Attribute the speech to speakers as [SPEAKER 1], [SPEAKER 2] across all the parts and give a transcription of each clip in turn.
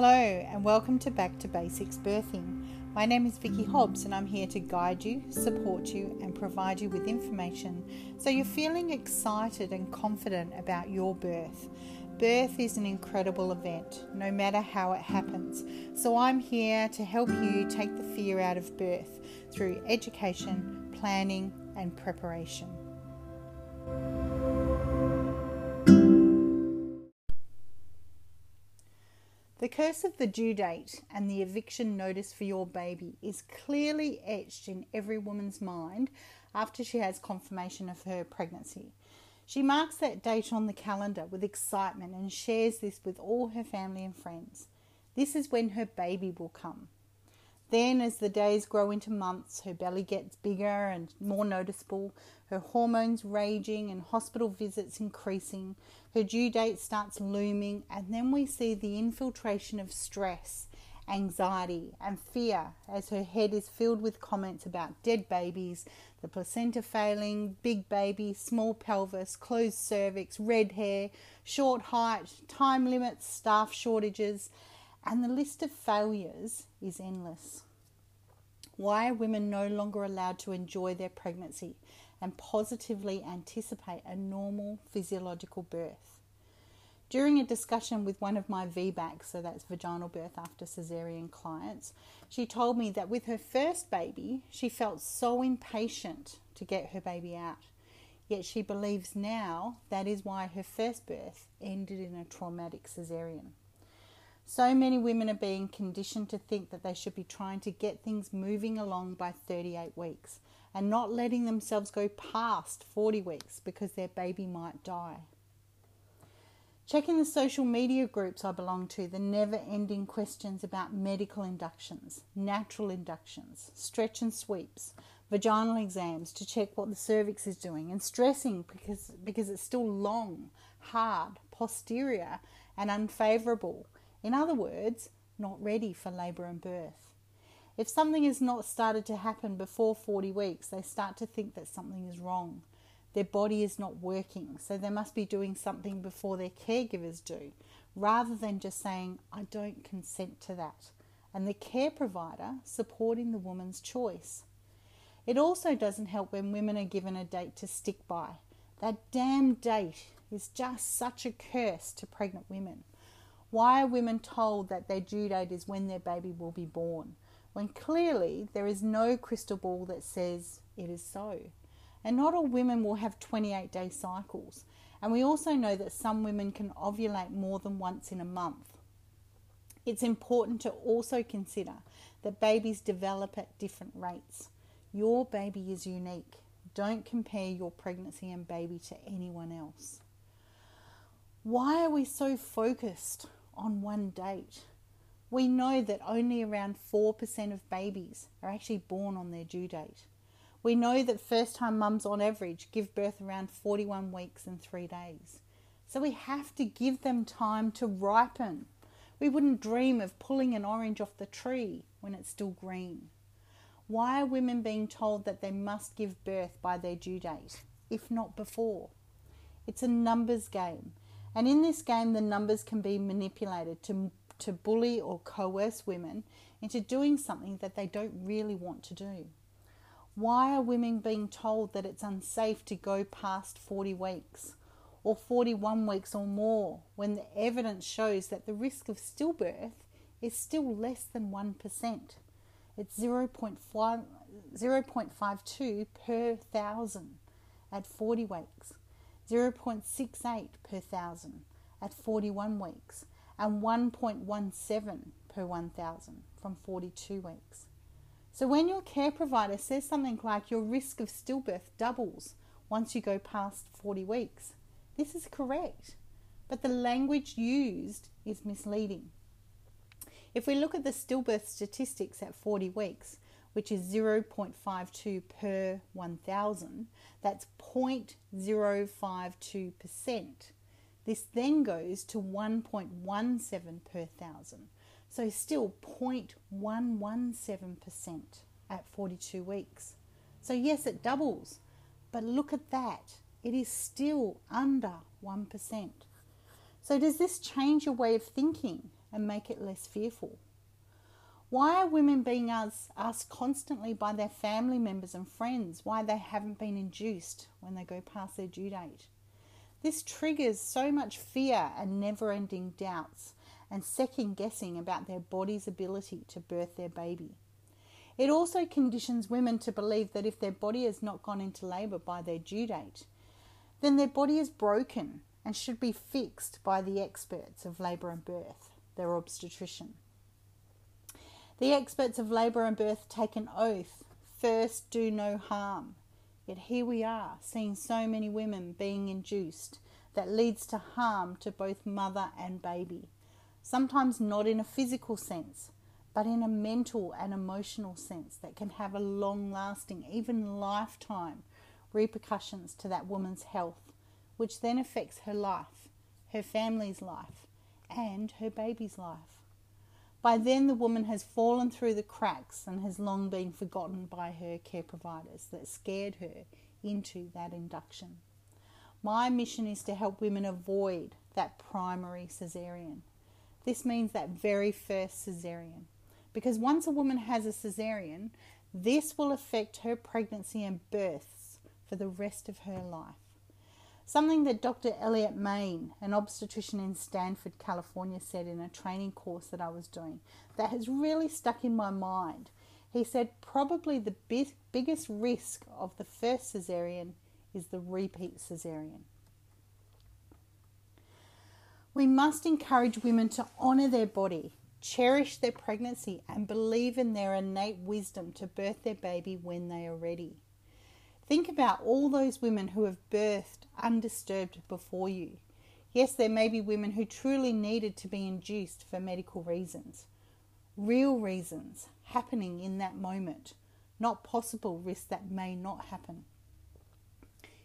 [SPEAKER 1] Hello, and welcome to Back to Basics Birthing. My name is Vicky Hobbs, and I'm here to guide you, support you, and provide you with information so you're feeling excited and confident about your birth. Birth is an incredible event, no matter how it happens. So, I'm here to help you take the fear out of birth through education, planning, and preparation. The curse of the due date and the eviction notice for your baby is clearly etched in every woman's mind after she has confirmation of her pregnancy. She marks that date on the calendar with excitement and shares this with all her family and friends. This is when her baby will come. Then, as the days grow into months, her belly gets bigger and more noticeable, her hormones raging and hospital visits increasing, her due date starts looming, and then we see the infiltration of stress, anxiety, and fear as her head is filled with comments about dead babies, the placenta failing, big baby, small pelvis, closed cervix, red hair, short height, time limits, staff shortages and the list of failures is endless. Why are women no longer allowed to enjoy their pregnancy and positively anticipate a normal physiological birth? During a discussion with one of my VBACs, so that's vaginal birth after cesarean clients, she told me that with her first baby, she felt so impatient to get her baby out. Yet she believes now that is why her first birth ended in a traumatic cesarean. So many women are being conditioned to think that they should be trying to get things moving along by 38 weeks and not letting themselves go past 40 weeks because their baby might die. Checking the social media groups I belong to, the never ending questions about medical inductions, natural inductions, stretch and sweeps, vaginal exams to check what the cervix is doing, and stressing because, because it's still long, hard, posterior, and unfavourable in other words, not ready for labour and birth. If something has not started to happen before 40 weeks, they start to think that something is wrong. Their body is not working, so they must be doing something before their caregivers do, rather than just saying, I don't consent to that, and the care provider supporting the woman's choice. It also doesn't help when women are given a date to stick by. That damn date is just such a curse to pregnant women. Why are women told that their due date is when their baby will be born, when clearly there is no crystal ball that says it is so? And not all women will have 28 day cycles. And we also know that some women can ovulate more than once in a month. It's important to also consider that babies develop at different rates. Your baby is unique. Don't compare your pregnancy and baby to anyone else. Why are we so focused on one date. We know that only around 4% of babies are actually born on their due date. We know that first time mums on average give birth around 41 weeks and 3 days. So we have to give them time to ripen. We wouldn't dream of pulling an orange off the tree when it's still green. Why are women being told that they must give birth by their due date, if not before? It's a numbers game, and in this game, the numbers can be manipulated to, to bully or coerce women into doing something that they don't really want to do. Why are women being told that it's unsafe to go past 40 weeks or 41 weeks or more when the evidence shows that the risk of stillbirth is still less than 1%? It's 0.5, 0.52 per thousand at 40 weeks. 0.68 per thousand at 41 weeks, and 1.17 per 1,000 from 42 weeks. So, when your care provider says something like your risk of stillbirth doubles once you go past 40 weeks, this is correct, but the language used is misleading. If we look at the stillbirth statistics at 40 weeks, which is 0.52 per 1000, that's 0.052%. This then goes to 1.17 per thousand, so still 0.117% at 42 weeks. So, yes, it doubles, but look at that, it is still under 1%. So, does this change your way of thinking? and make it less fearful? Why are women being asked constantly by their family members and friends why they haven't been induced when they go past their due date? This triggers so much fear and never ending doubts and second guessing about their body's ability to birth their baby. It also conditions women to believe that if their body has not gone into labour by their due date, then their body is broken and should be fixed by the experts of labour and birth, their obstetrician. The experts of labour and birth take an oath first, do no harm. Yet here we are, seeing so many women being induced that leads to harm to both mother and baby. Sometimes not in a physical sense, but in a mental and emotional sense that can have a long lasting, even lifetime repercussions to that woman's health, which then affects her life, her family's life, and her baby's life. By then, the woman has fallen through the cracks and has long been forgotten by her care providers that scared her into that induction. My mission is to help women avoid that primary caesarean. This means that very first caesarean. Because once a woman has a caesarean, this will affect her pregnancy and births for the rest of her life. Something that Dr. Elliott Main, an obstetrician in Stanford, California, said in a training course that I was doing that has really stuck in my mind. He said probably the big, biggest risk of the first cesarean is the repeat cesarean. We must encourage women to honour their body, cherish their pregnancy, and believe in their innate wisdom to birth their baby when they are ready. Think about all those women who have birthed undisturbed before you. Yes, there may be women who truly needed to be induced for medical reasons, real reasons happening in that moment, not possible risks that may not happen.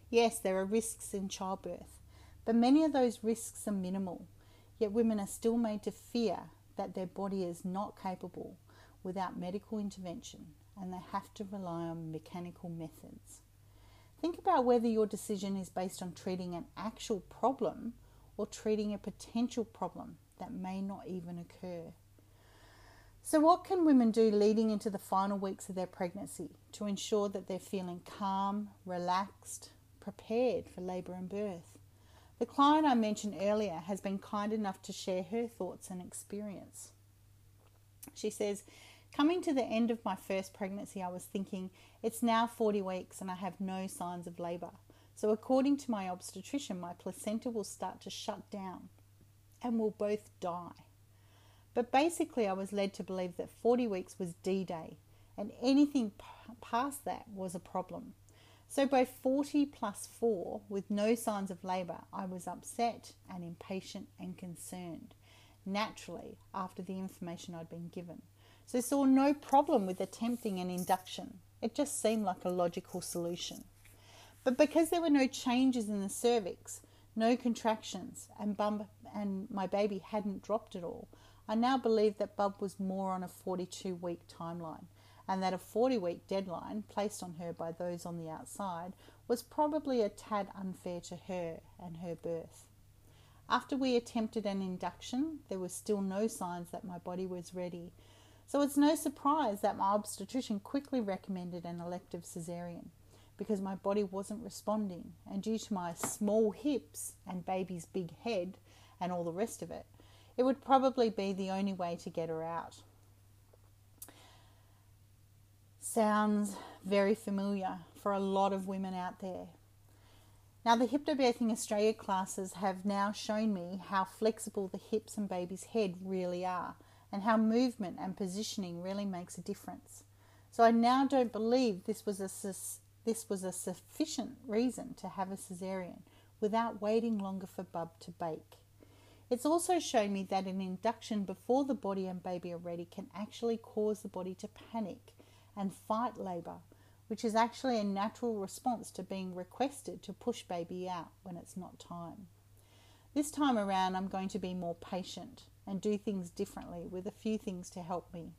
[SPEAKER 1] Yes, there are risks in childbirth, but many of those risks are minimal, yet women are still made to fear that their body is not capable without medical intervention and they have to rely on mechanical methods. Think about whether your decision is based on treating an actual problem or treating a potential problem that may not even occur. So, what can women do leading into the final weeks of their pregnancy to ensure that they're feeling calm, relaxed, prepared for labour and birth? The client I mentioned earlier has been kind enough to share her thoughts and experience. She says, Coming to the end of my first pregnancy, I was thinking, it's now 40 weeks and I have no signs of labour. So, according to my obstetrician, my placenta will start to shut down and we'll both die. But basically, I was led to believe that 40 weeks was D Day and anything p- past that was a problem. So, by 40 plus 4, with no signs of labour, I was upset and impatient and concerned, naturally, after the information I'd been given so saw no problem with attempting an induction. It just seemed like a logical solution. But because there were no changes in the cervix, no contractions, and, Bub, and my baby hadn't dropped at all, I now believe that Bub was more on a 42 week timeline, and that a 40 week deadline placed on her by those on the outside was probably a tad unfair to her and her birth. After we attempted an induction, there were still no signs that my body was ready, so it's no surprise that my obstetrician quickly recommended an elective caesarean because my body wasn't responding, and due to my small hips and baby's big head and all the rest of it, it would probably be the only way to get her out. Sounds very familiar for a lot of women out there. Now, the Hypnobirthing Australia classes have now shown me how flexible the hips and baby's head really are and how movement and positioning really makes a difference. So I now don't believe this was a this was a sufficient reason to have a cesarean without waiting longer for bub to bake. It's also shown me that an induction before the body and baby are ready can actually cause the body to panic and fight labour, which is actually a natural response to being requested to push baby out when it's not time. This time around, I'm going to be more patient and do things differently with a few things to help me.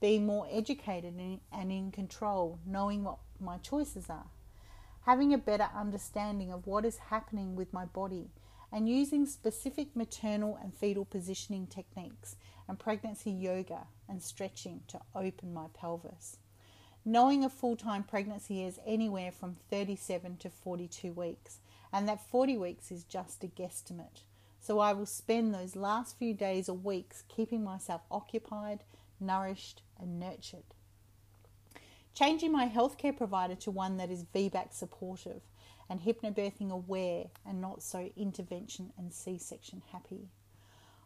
[SPEAKER 1] Be more educated and in control, knowing what my choices are. Having a better understanding of what is happening with my body and using specific maternal and fetal positioning techniques and pregnancy yoga and stretching to open my pelvis. Knowing a full time pregnancy is anywhere from 37 to 42 weeks, and that 40 weeks is just a guesstimate. So I will spend those last few days or weeks keeping myself occupied, nourished, and nurtured. Changing my healthcare provider to one that is VBAC supportive and hypnobirthing aware and not so intervention and C section happy.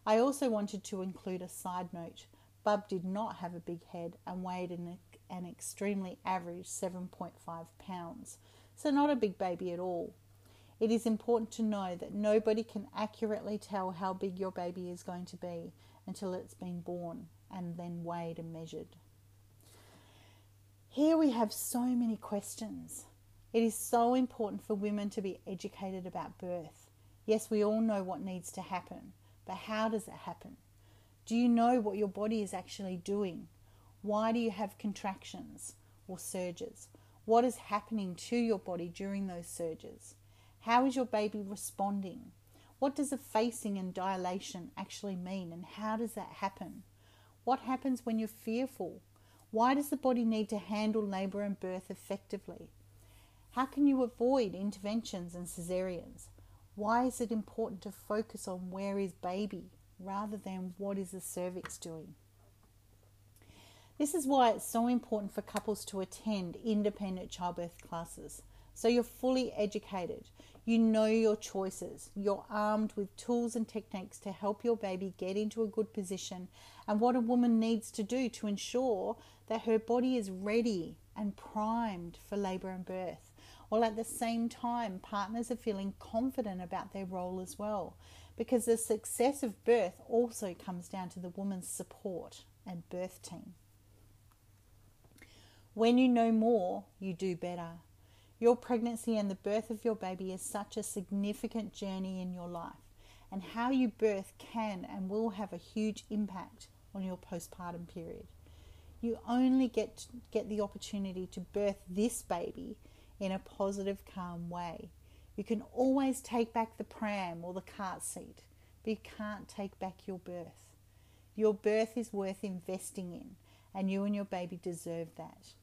[SPEAKER 1] I also wanted to include a side note. Bub did not have a big head and weighed an, an extremely average 7.5 pounds, so not a big baby at all. It is important to know that nobody can accurately tell how big your baby is going to be until it's been born and then weighed and measured. Here we have so many questions. It is so important for women to be educated about birth. Yes, we all know what needs to happen, but how does it happen? Do you know what your body is actually doing? Why do you have contractions or surges? What is happening to your body during those surges? How is your baby responding? What does effacing and dilation actually mean, and how does that happen? What happens when you're fearful? Why does the body need to handle labour and birth effectively? How can you avoid interventions and cesareans? Why is it important to focus on where is baby rather than what is the cervix doing? This is why it's so important for couples to attend independent childbirth classes. So you're fully educated, you know your choices, you're armed with tools and techniques to help your baby get into a good position and what a woman needs to do to ensure that her body is ready and primed for labour and birth while at the same time partners are feeling confident about their role as well. Because the success of birth also comes down to the woman's support and birth team. When you know more, you do better. Your pregnancy and the birth of your baby is such a significant journey in your life, and how you birth can and will have a huge impact on your postpartum period. You only get get the opportunity to birth this baby in a positive, calm way. You can always take back the pram or the cart seat, but you can't take back your birth. Your birth is worth investing in, and you and your baby deserve that.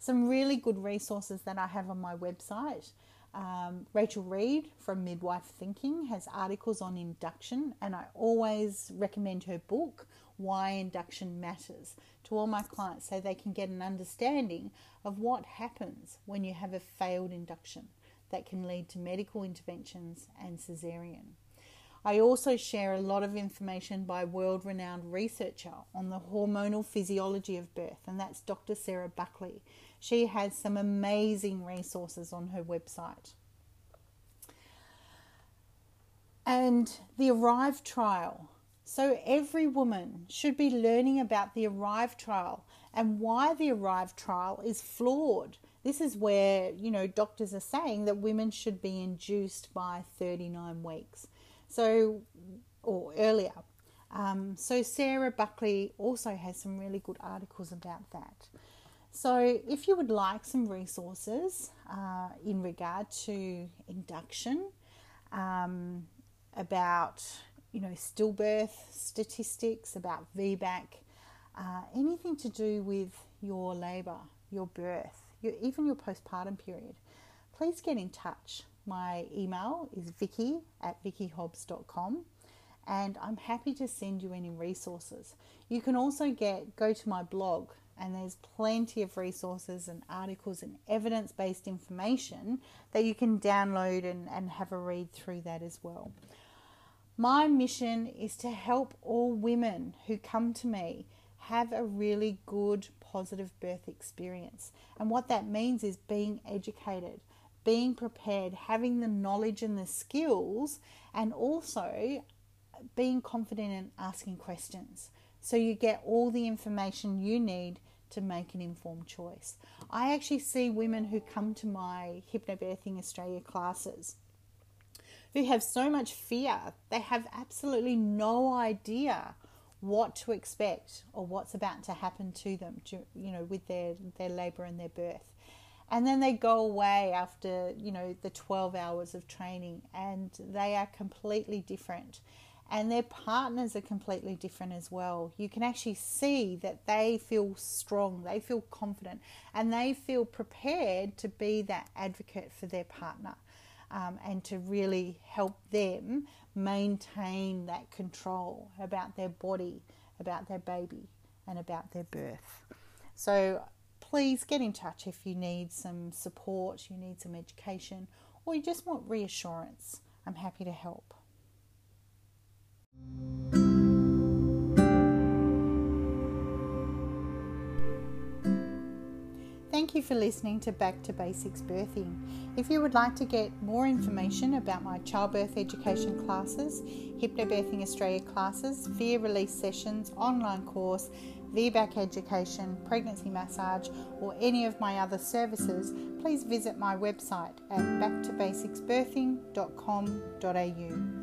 [SPEAKER 1] Some really good resources that I have on my website. Um, Rachel Reed from Midwife Thinking has articles on induction, and I always recommend her book, Why Induction Matters, to all my clients so they can get an understanding of what happens when you have a failed induction that can lead to medical interventions and cesarean. I also share a lot of information by world renowned researcher on the hormonal physiology of birth, and that's Dr. Sarah Buckley. She has some amazing resources on her website. And the Arrive trial. So, every woman should be learning about the Arrive trial and why the Arrive trial is flawed. This is where, you know, doctors are saying that women should be induced by 39 weeks. So, or earlier. Um, so, Sarah Buckley also has some really good articles about that. So, if you would like some resources uh, in regard to induction, um, about you know stillbirth statistics, about VBAC, uh, anything to do with your labour, your birth, your, even your postpartum period, please get in touch. My email is vicky at vickyhobbs.com and I'm happy to send you any resources. You can also get go to my blog and there's plenty of resources and articles and evidence based information that you can download and, and have a read through that as well. My mission is to help all women who come to me have a really good, positive birth experience. And what that means is being educated, being prepared, having the knowledge and the skills, and also being confident in asking questions. So you get all the information you need to make an informed choice. I actually see women who come to my Hypnobirthing Australia classes who have so much fear, they have absolutely no idea what to expect or what's about to happen to them, you know, with their, their labour and their birth. and then they go away after you know the 12 hours of training and they are completely different and their partners are completely different as well you can actually see that they feel strong they feel confident and they feel prepared to be that advocate for their partner um, and to really help them maintain that control about their body about their baby and about their birth so please get in touch if you need some support, you need some education, or you just want reassurance. I'm happy to help. Thank you for listening to Back to Basics Birthing. If you would like to get more information about my childbirth education classes, Hypnobirthing Australia classes, fear release sessions, online course, VBAC education, pregnancy massage, or any of my other services, please visit my website at backtobasicsbirthing.com.au.